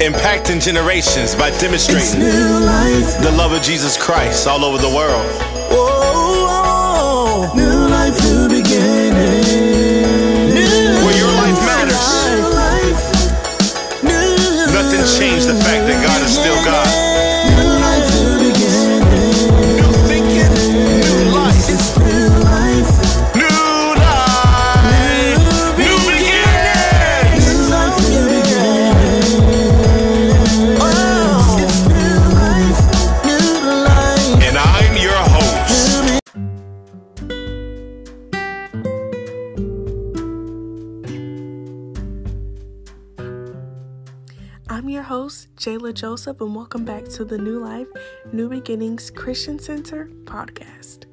impacting generations by demonstrating the love of Jesus Christ all over the world. Whoa, new life, Joseph, and welcome back to the New Life, New Beginnings Christian Center podcast.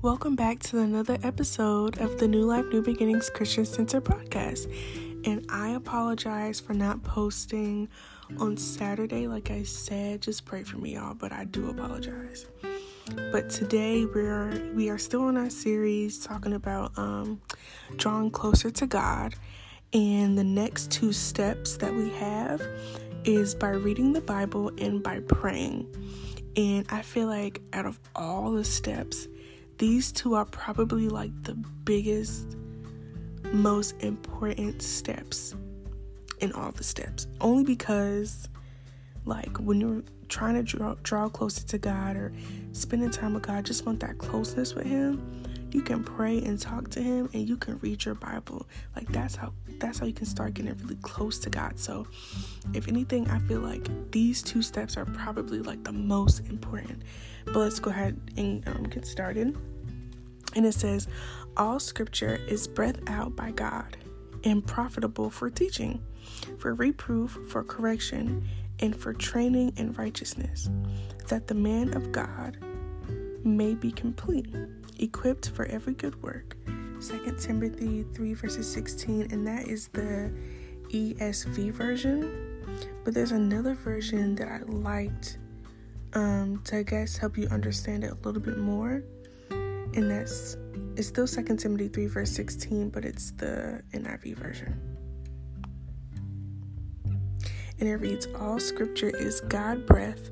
Welcome back to another episode of the New Life, New Beginnings Christian Center podcast. And I apologize for not posting on Saturday. Like I said, just pray for me, y'all, but I do apologize. But today we're we are still in our series talking about um drawing closer to God. And the next two steps that we have is by reading the Bible and by praying. And I feel like out of all the steps, these two are probably like the biggest, most important steps in all the steps. Only because, like, when you're trying to draw, draw closer to God or spending time with God, just want that closeness with Him. You can pray and talk to Him, and you can read your Bible. Like that's how that's how you can start getting really close to God. So, if anything, I feel like these two steps are probably like the most important. But let's go ahead and um, get started. And it says, All scripture is breathed out by God and profitable for teaching, for reproof, for correction, and for training in righteousness, that the man of God may be complete, equipped for every good work. 2 Timothy 3 verses 16, and that is the ESV version. But there's another version that I liked um, to, I guess, help you understand it a little bit more. And that's, it's still 2 Timothy 3 verse 16, but it's the NIV version. And it reads, All scripture is God breath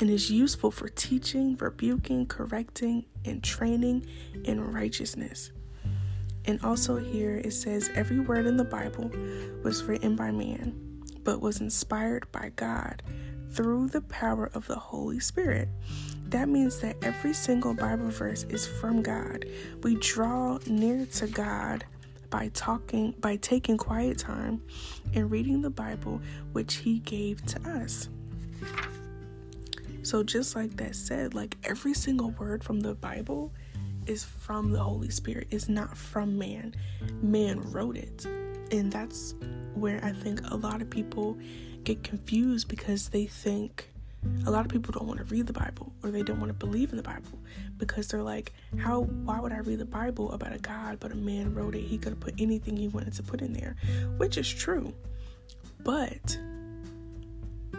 and is useful for teaching, rebuking, correcting, and training in righteousness. And also here it says, Every word in the Bible was written by man, but was inspired by God through the power of the Holy Spirit. That means that every single Bible verse is from God. We draw near to God by talking, by taking quiet time and reading the Bible, which He gave to us. So, just like that said, like every single word from the Bible is from the Holy Spirit, it's not from man. Man wrote it. And that's where I think a lot of people get confused because they think a lot of people don't want to read the Bible or they don't want to believe in the Bible because they're like, how why would I read the Bible about a God but a man wrote it? He could have put anything he wanted to put in there, which is true. But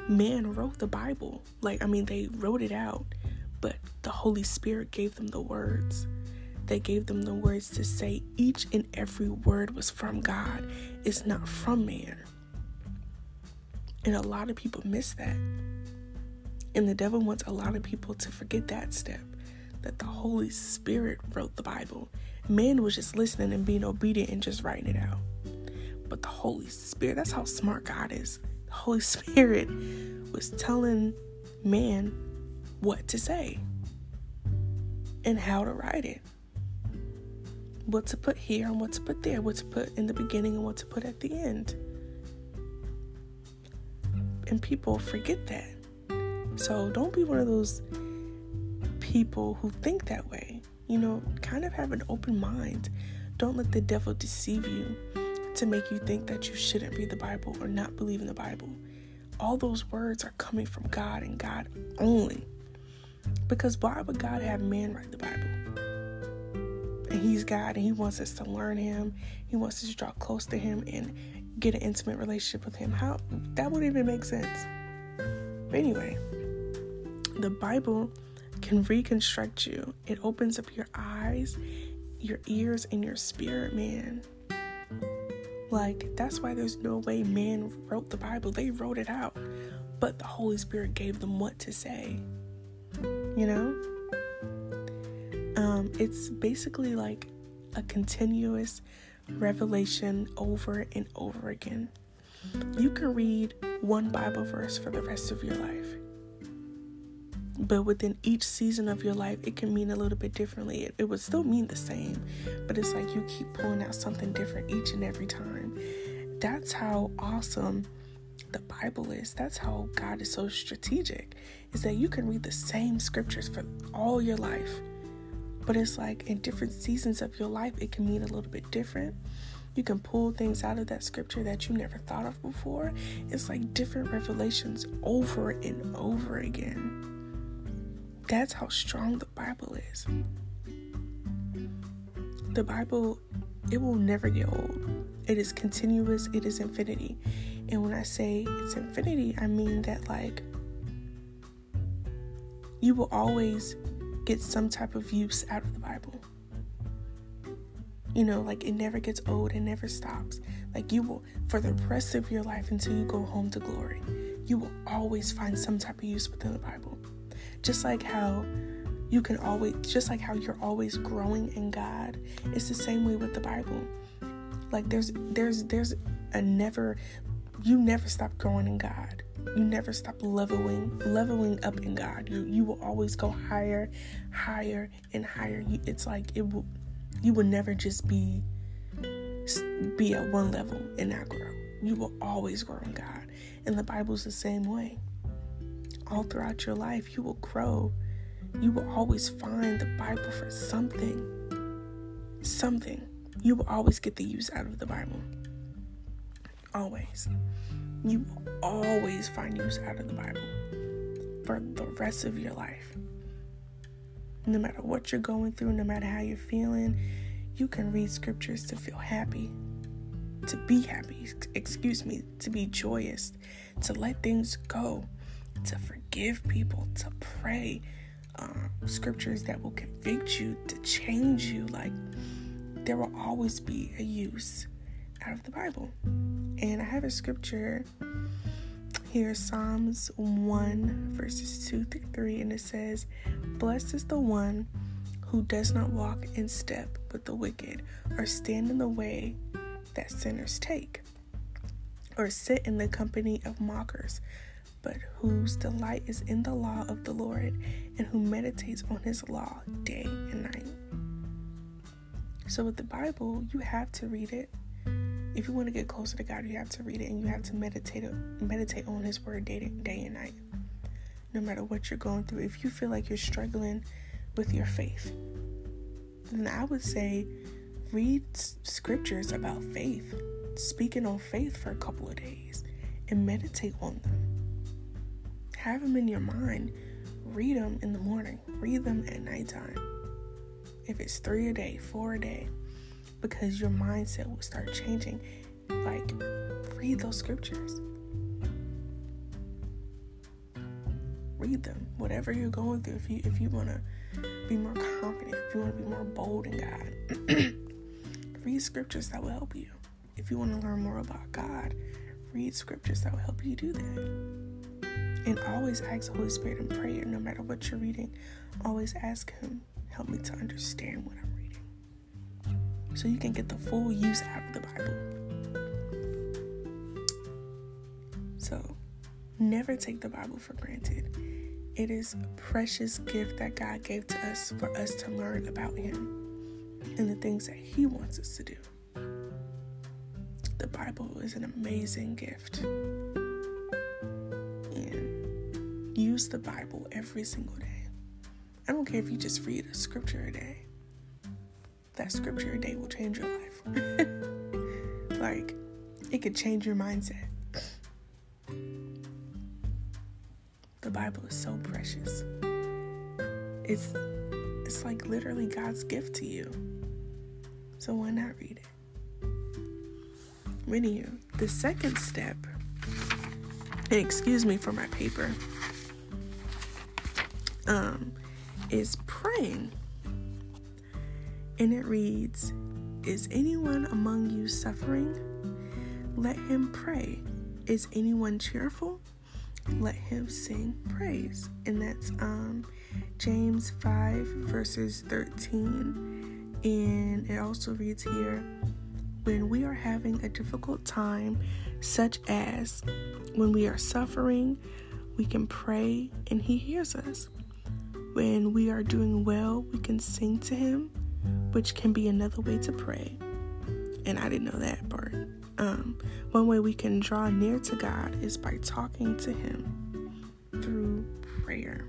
man wrote the Bible. Like, I mean, they wrote it out, but the Holy Spirit gave them the words. They gave them the words to say each and every word was from God. It's not from man. And a lot of people miss that. And the devil wants a lot of people to forget that step that the Holy Spirit wrote the Bible. Man was just listening and being obedient and just writing it out. But the Holy Spirit, that's how smart God is. The Holy Spirit was telling man what to say and how to write it. What to put here and what to put there, what to put in the beginning and what to put at the end. And people forget that. So don't be one of those people who think that way. You know, kind of have an open mind. Don't let the devil deceive you to make you think that you shouldn't read the Bible or not believe in the Bible. All those words are coming from God and God only. Because why would God have man write the Bible? And He's God and He wants us to learn Him. He wants us to draw close to Him and get an intimate relationship with Him. How that wouldn't even make sense. But anyway, The Bible can reconstruct you. It opens up your eyes, your ears, and your spirit, man. Like, that's why there's no way man wrote the Bible. They wrote it out, but the Holy Spirit gave them what to say. You know? Um, it's basically like a continuous revelation over and over again. You can read one Bible verse for the rest of your life. But within each season of your life, it can mean a little bit differently. It, it would still mean the same, but it's like you keep pulling out something different each and every time. That's how awesome the Bible is. That's how God is so strategic. Is that you can read the same scriptures for all your life. But it's like in different seasons of your life, it can mean a little bit different. You can pull things out of that scripture that you never thought of before. It's like different revelations over and over again. That's how strong the Bible is. The Bible, it will never get old. It is continuous, it is infinity. And when I say it's infinity, I mean that, like, you will always get some type of use out of the Bible. You know, like it never gets old, it never stops. Like you will, for the rest of your life until you go home to glory, you will always find some type of use within the Bible. Just like how you can always, just like how you're always growing in God, it's the same way with the Bible. Like there's, there's, there's a never, you never stop growing in God. You never stop leveling, leveling up in God. You, you will always go higher, higher, and higher. You, it's like it will, you will never just be, be at one level and not grow. You will always grow in God. And the Bible's the same way all throughout your life, you will grow. You will always find the Bible for something. Something. You will always get the use out of the Bible. Always. You will always find use out of the Bible for the rest of your life. No matter what you're going through, no matter how you're feeling, you can read scriptures to feel happy, to be happy, excuse me, to be joyous, to let things go, to forgive people, to pray. Um, scriptures that will convict you, to change you. Like, there will always be a use out of the Bible. And I have a scripture here Psalms 1, verses 2 through 3, and it says, Blessed is the one who does not walk in step with the wicked, or stand in the way that sinners take, or sit in the company of mockers but whose delight is in the law of the Lord, and who meditates on his law day and night. So, with the Bible, you have to read it. If you want to get closer to God, you have to read it and you have to meditate meditate on His Word day, day and night. No matter what you're going through, if you feel like you're struggling with your faith, then I would say read scriptures about faith, speaking on faith for a couple of days, and meditate on them have them in your mind. Read them in the morning, read them at nighttime. If it's three a day, four a day, because your mindset will start changing. Like, read those scriptures. Read them. Whatever you're going through, if you if you wanna be more confident, if you wanna be more bold in God, read scriptures that will help you. If you want to learn more about God, read scriptures that will help you do that. And always ask the Holy Spirit in prayer, no matter what you're reading. Always ask Him, help me to understand what I'm reading. So you can get the full use out of the Bible. So never take the Bible for granted. It is a precious gift that God gave to us for us to learn about Him and the things that He wants us to do. The Bible is an amazing gift. Use the Bible every single day. I don't care if you just read a scripture a day. That scripture a day will change your life. like, it could change your mindset. The Bible is so precious. It's it's like literally God's gift to you. So why not read it? You. The second step, and excuse me for my paper. Um, is praying. And it reads Is anyone among you suffering? Let him pray. Is anyone cheerful? Let him sing praise. And that's um, James 5, verses 13. And it also reads here When we are having a difficult time, such as when we are suffering, we can pray and He hears us. When we are doing well, we can sing to Him, which can be another way to pray. And I didn't know that part. Um, one way we can draw near to God is by talking to Him through prayer.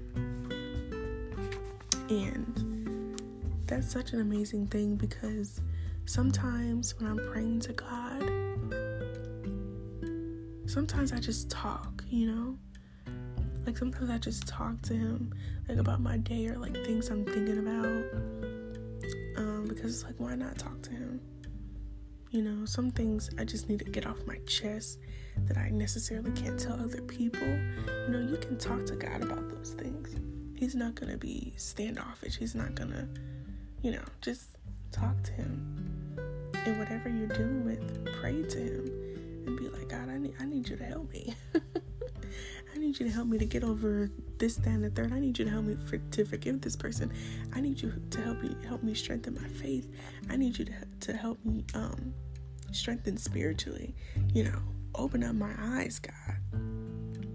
And that's such an amazing thing because sometimes when I'm praying to God, sometimes I just talk, you know? Like sometimes I just talk to him like about my day or like things I'm thinking about. Um, because it's like why not talk to him? You know, some things I just need to get off my chest that I necessarily can't tell other people. You know, you can talk to God about those things. He's not gonna be standoffish. He's not gonna, you know, just talk to him. And whatever you're dealing with, pray to him and be like, God, I need I need you to help me. I need you to help me to get over this, that, and the third. I need you to help me for, to forgive this person. I need you to help me help me strengthen my faith. I need you to to help me um, strengthen spiritually. You know, open up my eyes, God.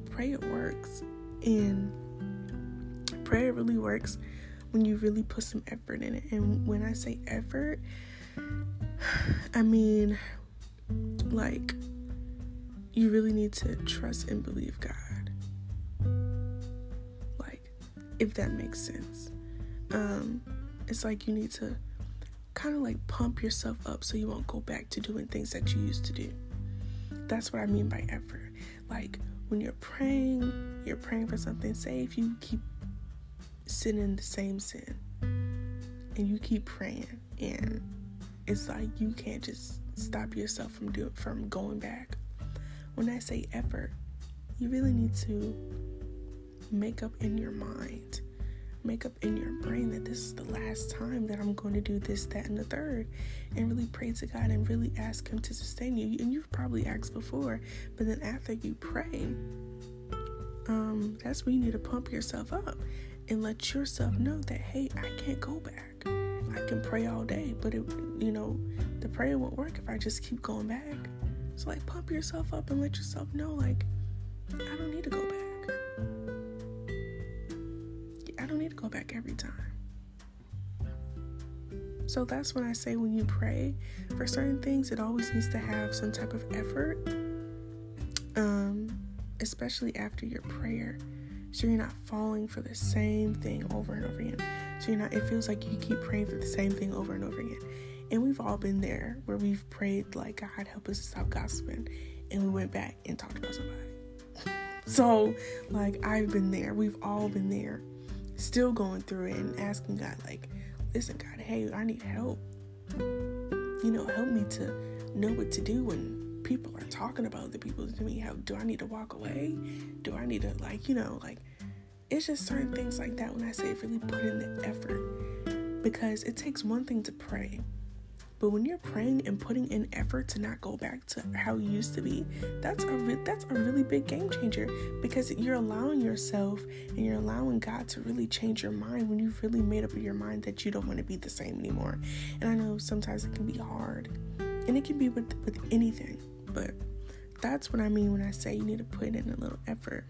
Prayer works, and prayer really works when you really put some effort in it. And when I say effort, I mean like you really need to trust and believe God Like, if that makes sense. Um, it's like you need to kind of like pump yourself up so you won't go back to doing things that you used to do. That's what I mean by effort. Like when you're praying, you're praying for something. Say if you keep sinning the same sin and you keep praying and it's like you can't just stop yourself from doing from going back. When I say effort, you really need to make up in your mind, make up in your brain that this is the last time that I'm going to do this, that, and the third, and really pray to God and really ask Him to sustain you. And you've probably asked before, but then after you pray, um, that's when you need to pump yourself up and let yourself know that hey, I can't go back. I can pray all day, but it, you know, the prayer won't work if I just keep going back. So like, pump yourself up and let yourself know like, I don't need to go back. I don't need to go back every time. So that's when I say when you pray for certain things, it always needs to have some type of effort. Um, especially after your prayer. So you're not falling for the same thing over and over again. So you're not it feels like you keep praying for the same thing over and over again. And we've all been there where we've prayed like God help us to stop gossiping and we went back and talked about somebody. so like I've been there. We've all been there still going through it and asking God, like, listen, God, hey, I need help. You know, help me to know what to do when people are talking about the people to me. How do I need to walk away? Do I need to like, you know, like it's just certain things like that when I say really put in the effort. Because it takes one thing to pray. But when you're praying and putting in effort to not go back to how you used to be, that's a re- that's a really big game changer because you're allowing yourself and you're allowing God to really change your mind when you've really made up your mind that you don't want to be the same anymore. And I know sometimes it can be hard, and it can be with with anything, but that's what I mean when I say you need to put in a little effort.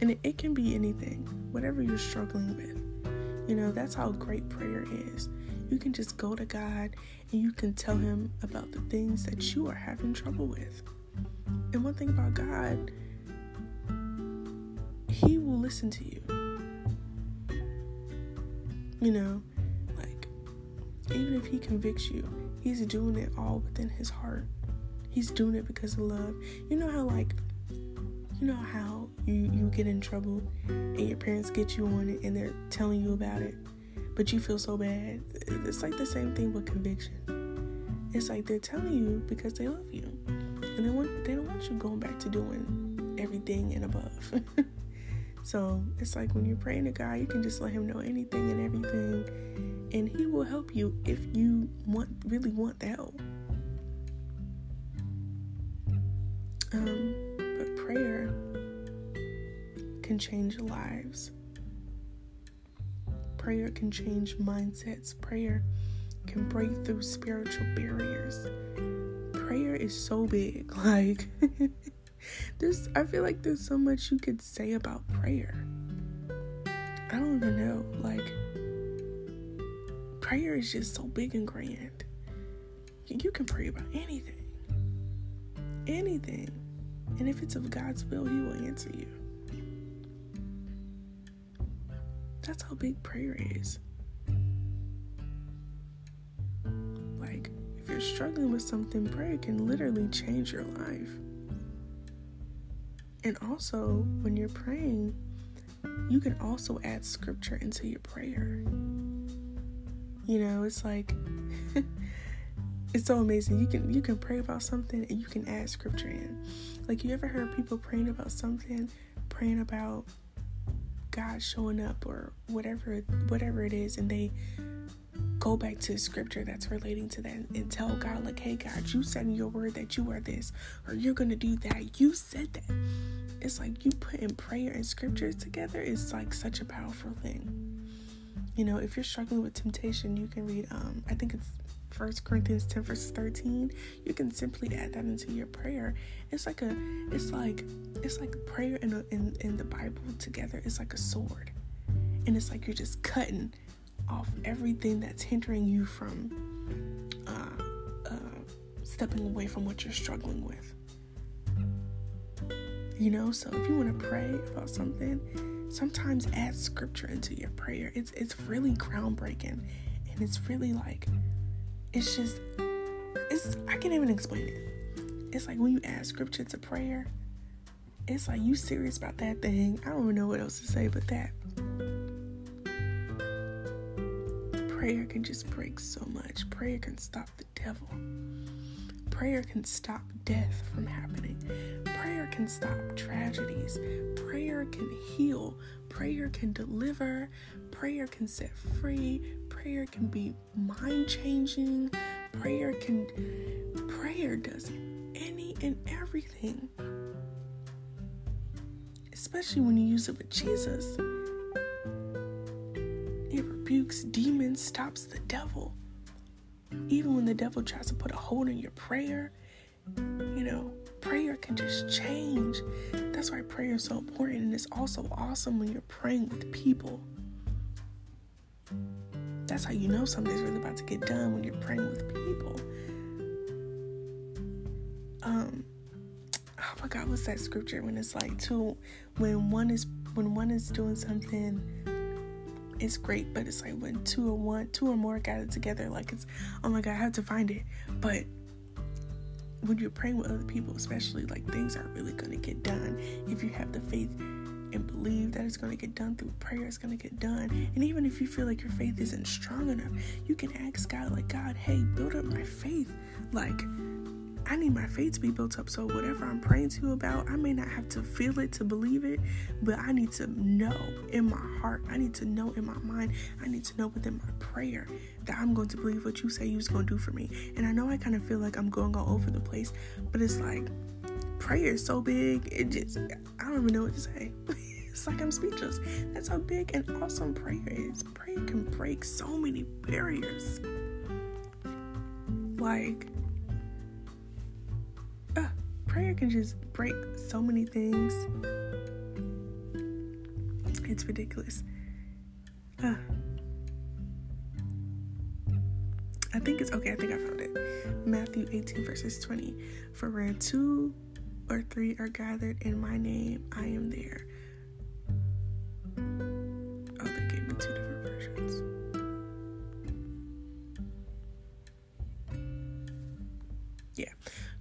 And it, it can be anything, whatever you're struggling with. You know, that's how great prayer is you can just go to God and you can tell Him about the things that you are having trouble with. And one thing about God, He will listen to you. You know, like, even if He convicts you, He's doing it all within His heart. He's doing it because of love. You know how, like, you know how you, you get in trouble and your parents get you on it and they're telling you about it but you feel so bad. It's like the same thing with conviction. It's like they're telling you because they love you, and they want they don't want you going back to doing everything and above. So it's like when you're praying to God, you can just let Him know anything and everything, and He will help you if you want really want the help. Um, but prayer can change lives. Prayer can change mindsets. Prayer can break through spiritual barriers. Prayer is so big. Like, there's, I feel like there's so much you could say about prayer. I don't even know. Like, prayer is just so big and grand. You can pray about anything. Anything. And if it's of God's will, He will answer you. That's how big prayer is. Like, if you're struggling with something, prayer can literally change your life. And also, when you're praying, you can also add scripture into your prayer. You know, it's like it's so amazing. You can you can pray about something and you can add scripture in. Like you ever heard people praying about something, praying about God showing up or whatever whatever it is and they go back to scripture that's relating to that and tell God like, "Hey God, you said in your word that you are this or you're to do that. You said that." It's like you putting prayer and scriptures together is like such a powerful thing. You know, if you're struggling with temptation, you can read um I think it's First Corinthians 10 verse 13, you can simply add that into your prayer. It's like a it's like it's like prayer in a, in, in the Bible together. It's like a sword. And it's like you're just cutting off everything that's hindering you from uh, uh, stepping away from what you're struggling with. You know, so if you want to pray about something, sometimes add scripture into your prayer. It's it's really groundbreaking and it's really like it's just it's I can't even explain it. It's like when you add scripture to prayer, it's like you serious about that thing. I don't even know what else to say but that. Prayer can just break so much. Prayer can stop the devil. Prayer can stop death from happening. Can stop tragedies. Prayer can heal. Prayer can deliver. Prayer can set free. Prayer can be mind changing. Prayer can, prayer does any and everything. Especially when you use it with Jesus. It rebukes demons, stops the devil. Even when the devil tries to put a hold on your prayer, you know, prayer can just change. That's why prayer is so important, and it's also awesome when you're praying with people. That's how you know something's really about to get done when you're praying with people. Um, oh my God, what's that scripture when it's like two, when one is when one is doing something, it's great, but it's like when two or one, two or more gathered together, like it's, oh my God, I have to find it, but when you're praying with other people, especially, like things are really going to get done if you have the faith and believe that it's going to get done through prayer, it's going to get done. And even if you feel like your faith isn't strong enough, you can ask God, like, God, hey, build up my faith. Like, I need my faith to be built up. So, whatever I'm praying to you about, I may not have to feel it to believe it, but I need to know in my heart, I need to know in my mind, I need to know within my prayer that I'm going to believe what you say you're going to do for me. And I know I kind of feel like I'm going all over the place, but it's like prayer is so big, it just, I don't even know what to say. it's like I'm speechless. That's how big and awesome prayer is. Prayer can break so many barriers. Like, prayer can just break so many things. It's ridiculous. Uh, I think it's okay. I think I found it. Matthew 18, verses 20. For where two or three are gathered in my name, I am there.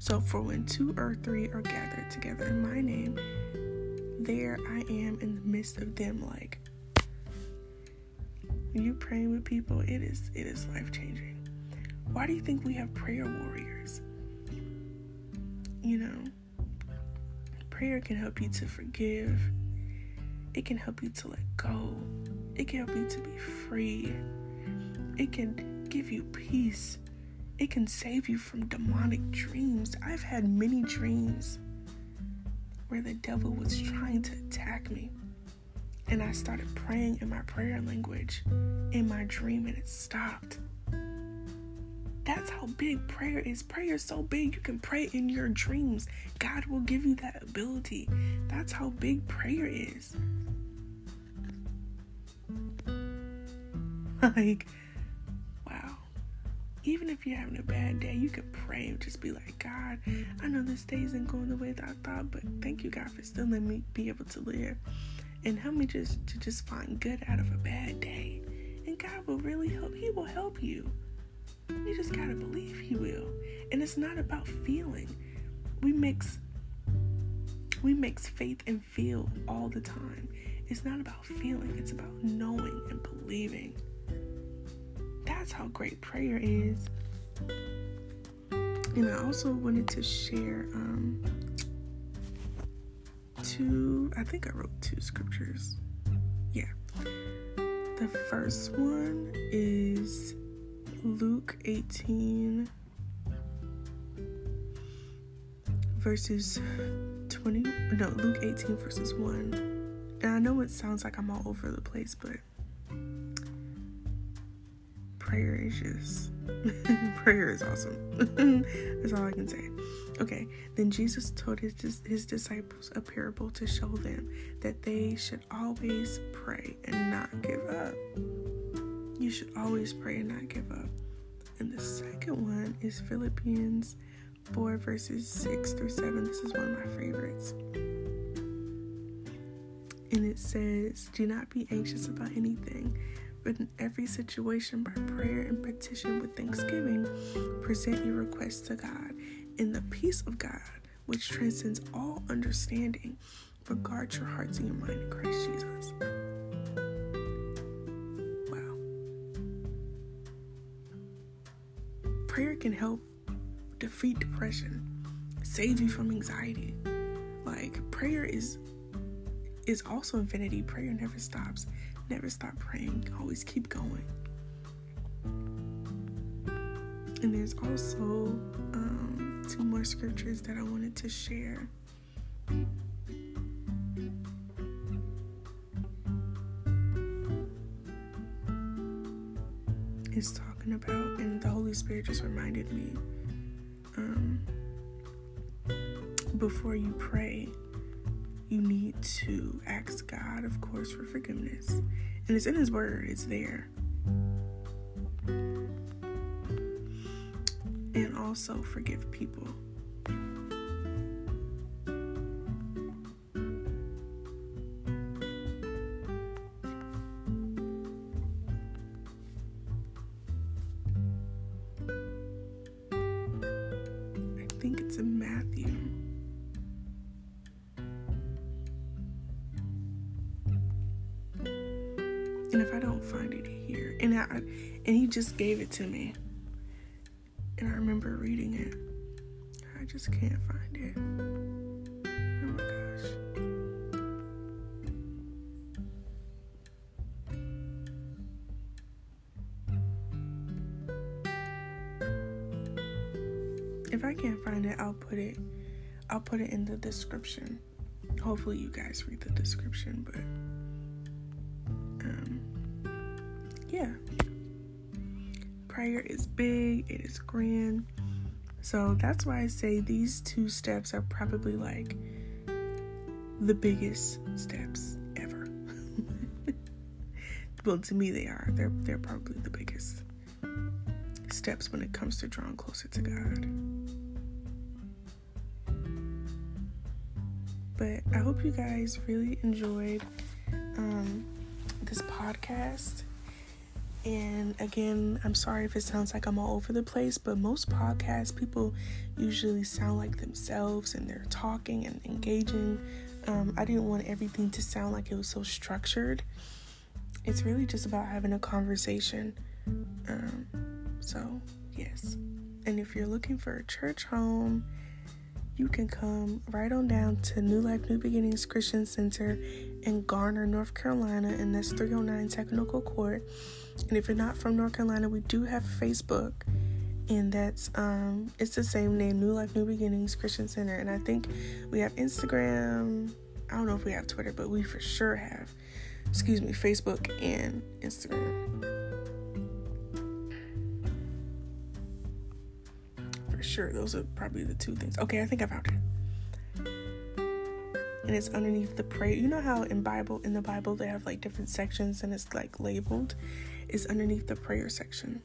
So, for when two or three are gathered together in my name, there I am in the midst of them. Like, when you praying with people, it is it is life changing. Why do you think we have prayer warriors? You know, prayer can help you to forgive. It can help you to let go. It can help you to be free. It can give you peace. It can save you from demonic dreams. I've had many dreams where the devil was trying to attack me. And I started praying in my prayer language in my dream and it stopped. That's how big prayer is. Prayer is so big, you can pray in your dreams. God will give you that ability. That's how big prayer is. like. Even if you're having a bad day, you can pray and just be like, God, I know this day isn't going the way that I thought, but thank you, God, for still letting me be able to live. And help me just to just find good out of a bad day. And God will really help. He will help you. You just gotta believe He will. And it's not about feeling. We mix we mix faith and feel all the time. It's not about feeling, it's about knowing and believing. That's how great prayer is. And I also wanted to share um, two, I think I wrote two scriptures. Yeah. The first one is Luke 18, verses 20. No, Luke 18, verses 1. And I know it sounds like I'm all over the place, but prayer is just prayer is awesome. That's all I can say. Okay, then Jesus told his his disciples a parable to show them that they should always pray and not give up. You should always pray and not give up. And the second one is Philippians 4 verses 6 through 7. This is one of my favorites. And it says, Do not be anxious about anything, but in every situation, by prayer and petition with thanksgiving, present your requests to God. In the peace of God, which transcends all understanding, will guard your hearts and your mind in Christ Jesus. Wow. Prayer can help defeat depression, save you from anxiety. Like prayer is is also infinity. Prayer never stops. Never stop praying. Always keep going. And there's also um, two more scriptures that I wanted to share. It's talking about, and the Holy Spirit just reminded me um, before you pray, you need to ask God, of course, for forgiveness. And it's in His Word, it's there. And also forgive people. To me, and I remember reading it, I just can't find it. Oh my gosh. If I can't find it, I'll put it I'll put it in the description. Hopefully you guys read the description, but Prayer is big, it is grand. So that's why I say these two steps are probably like the biggest steps ever. well, to me they are. They're they're probably the biggest steps when it comes to drawing closer to God. But I hope you guys really enjoyed um, this podcast. And again, I'm sorry if it sounds like I'm all over the place, but most podcasts, people usually sound like themselves and they're talking and engaging. Um, I didn't want everything to sound like it was so structured. It's really just about having a conversation. Um, so, yes. And if you're looking for a church home, you can come right on down to New Life New Beginnings Christian Center in Garner, North Carolina, and that's 309 Technical Court. And if you're not from North Carolina, we do have Facebook, and that's um, it's the same name, New Life, New Beginnings Christian Center. And I think we have Instagram. I don't know if we have Twitter, but we for sure have, excuse me, Facebook and Instagram. For sure, those are probably the two things. Okay, I think I found it and it's underneath the prayer. You know how in Bible in the Bible they have like different sections and it's like labeled. It's underneath the prayer section.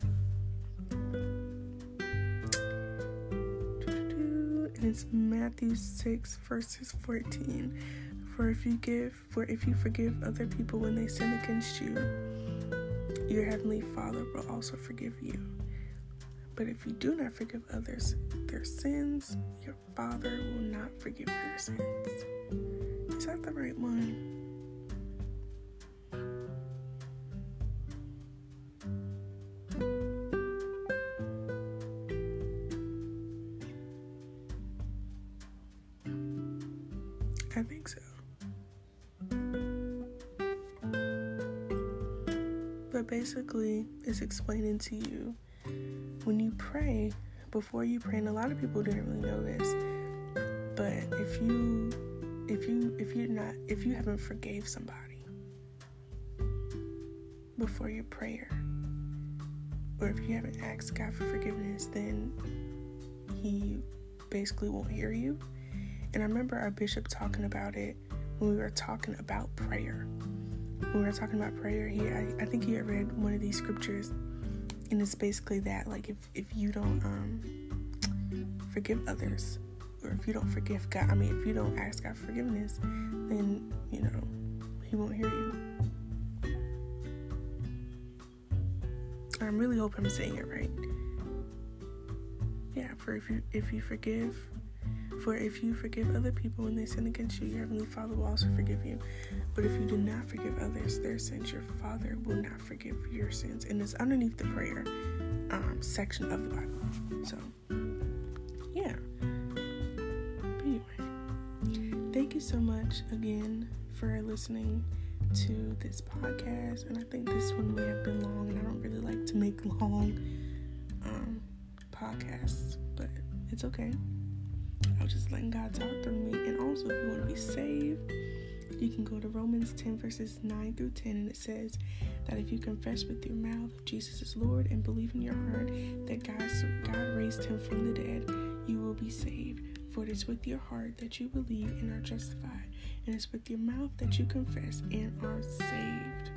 And it's Matthew 6 verses 14. For if you give for if you forgive other people when they sin against you, your heavenly Father will also forgive you. But if you do not forgive others their sins, your Father will not forgive your sins. Is that the right one? I think so. But basically, it's explaining to you when you pray, before you pray, and a lot of people didn't really know this, but if you if you if you're not if you haven't forgave somebody before your prayer or if you haven't asked God for forgiveness then he basically won't hear you. And I remember our bishop talking about it when we were talking about prayer. When we were talking about prayer he I, I think he had read one of these scriptures and it's basically that like if if you don't um forgive others or if you don't forgive God, I mean, if you don't ask God forgiveness, then, you know, He won't hear you. I really hope I'm saying it right. Yeah, for if you if you forgive, for if you forgive other people when they sin against you, your heavenly Father will also forgive you. But if you do not forgive others their sins, your Father will not forgive your sins. And it's underneath the prayer um, section of the Bible. So, so much again for listening to this podcast. And I think this one may have been long, and I don't really like to make long um, podcasts, but it's okay. I was just letting God talk through me. And also, if you want to be saved, you can go to Romans 10, verses 9 through 10, and it says that if you confess with your mouth Jesus is Lord and believe in your heart that God, God raised him from the dead, you will be saved. For it is with your heart that you believe and are justified, and it's with your mouth that you confess and are saved.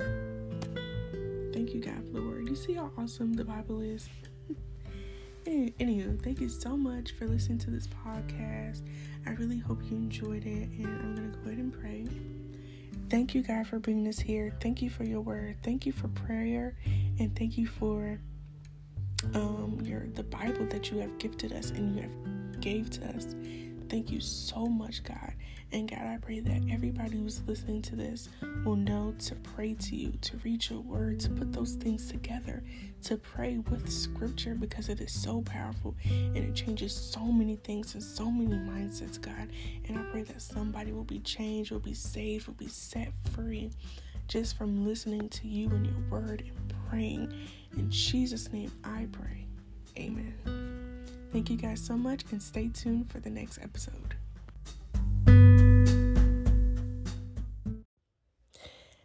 Thank you, God, for the word. You see how awesome the Bible is? Anywho, thank you so much for listening to this podcast. I really hope you enjoyed it, and I'm going to go ahead and pray. Thank you, God, for bringing us here. Thank you for your word. Thank you for prayer, and thank you for um your the Bible that you have gifted us and you have gave to us. Thank you so much, God. And God, I pray that everybody who's listening to this will know to pray to you, to read your word, to put those things together, to pray with scripture because it is so powerful and it changes so many things and so many mindsets, God. And I pray that somebody will be changed, will be saved, will be set free just from listening to you and your word and praying. In Jesus' name I pray. Amen. Thank you guys so much and stay tuned for the next episode.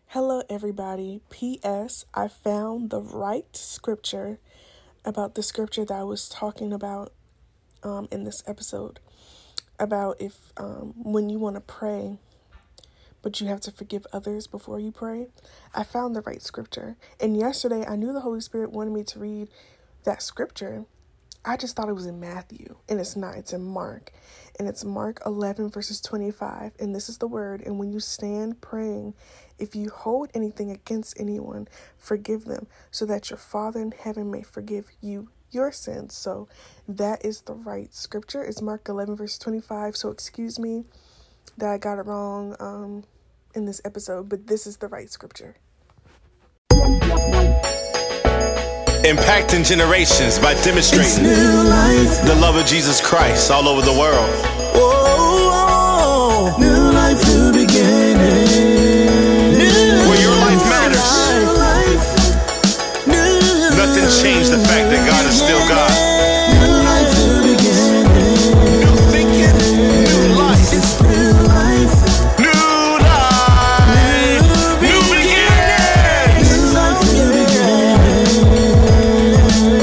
Hello, everybody. P.S. I found the right scripture about the scripture that I was talking about um, in this episode. About if um, when you want to pray, but you have to forgive others before you pray. I found the right scripture. And yesterday, I knew the Holy Spirit wanted me to read that scripture. I just thought it was in Matthew, and it's not. It's in Mark. And it's Mark 11, verses 25. And this is the word. And when you stand praying, if you hold anything against anyone, forgive them, so that your Father in heaven may forgive you your sins. So that is the right scripture. It's Mark 11, verse 25. So excuse me that I got it wrong um, in this episode, but this is the right scripture. Impacting generations by demonstrating the love of Jesus Christ all over the world. Oh, oh, oh.